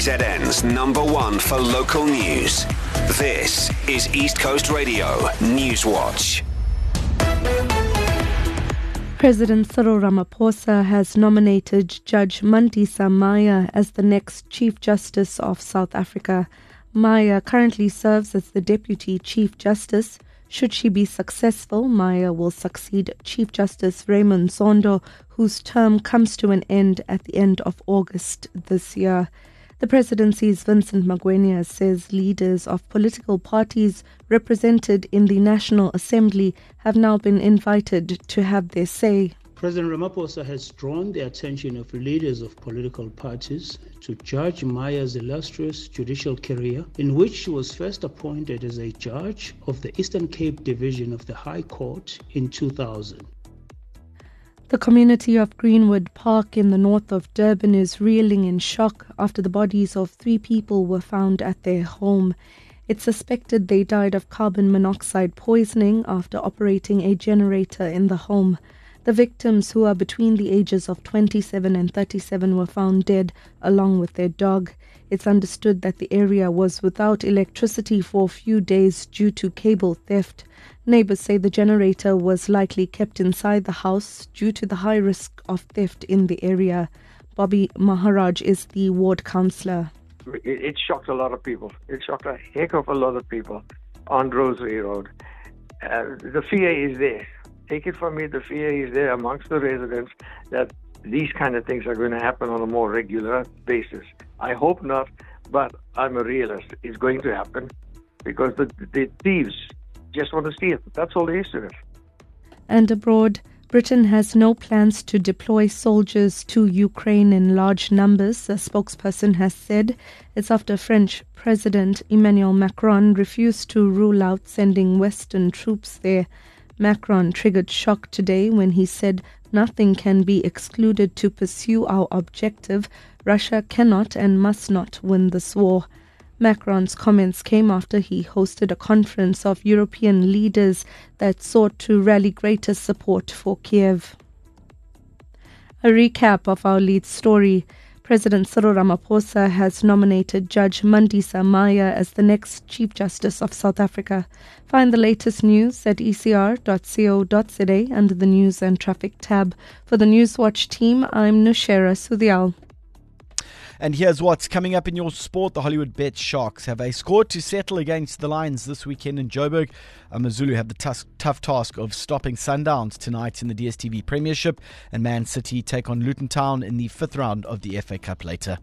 KZN's number one for local news. This is East Coast Radio News Watch. President Cyril Ramaphosa has nominated Judge Mandisa Maya as the next Chief Justice of South Africa. Maya currently serves as the Deputy Chief Justice. Should she be successful, Maya will succeed Chief Justice Raymond Zondo, whose term comes to an end at the end of August this year. The presidency's Vincent Magwenya says leaders of political parties represented in the National Assembly have now been invited to have their say. President Ramaphosa has drawn the attention of leaders of political parties to Judge Maya's illustrious judicial career, in which she was first appointed as a judge of the Eastern Cape Division of the High Court in 2000. The community of Greenwood Park in the north of Durban is reeling in shock after the bodies of three people were found at their home. It's suspected they died of carbon monoxide poisoning after operating a generator in the home. The victims, who are between the ages of 27 and 37, were found dead along with their dog. It's understood that the area was without electricity for a few days due to cable theft. Neighbors say the generator was likely kept inside the house due to the high risk of theft in the area. Bobby Maharaj is the ward councillor. It, it shocked a lot of people. It shocked a heck of a lot of people on Rosary Road. Uh, the fear is there. Take it from me, the fear is there amongst the residents that these kind of things are going to happen on a more regular basis. I hope not, but I'm a realist. It's going to happen because the, the thieves just want to steal. That's all there is to it. And abroad, Britain has no plans to deploy soldiers to Ukraine in large numbers, a spokesperson has said. It's after French President Emmanuel Macron refused to rule out sending Western troops there. Macron triggered shock today when he said nothing can be excluded to pursue our objective. Russia cannot and must not win this war. Macron's comments came after he hosted a conference of European leaders that sought to rally greater support for Kiev. A recap of our lead story. President Cyril Ramaphosa has nominated Judge Mandisa Maya as the next Chief Justice of South Africa. Find the latest news at ecr.co.za under the News and Traffic tab. For the Newswatch team, I'm Nushera Sudial. And here's what's coming up in your sport. The Hollywood Bet Sharks have a score to settle against the Lions this weekend in Joburg. Uh, Amazulu have the tough task of stopping Sundowns tonight in the DSTV Premiership, and Man City take on Luton Town in the fifth round of the FA Cup later.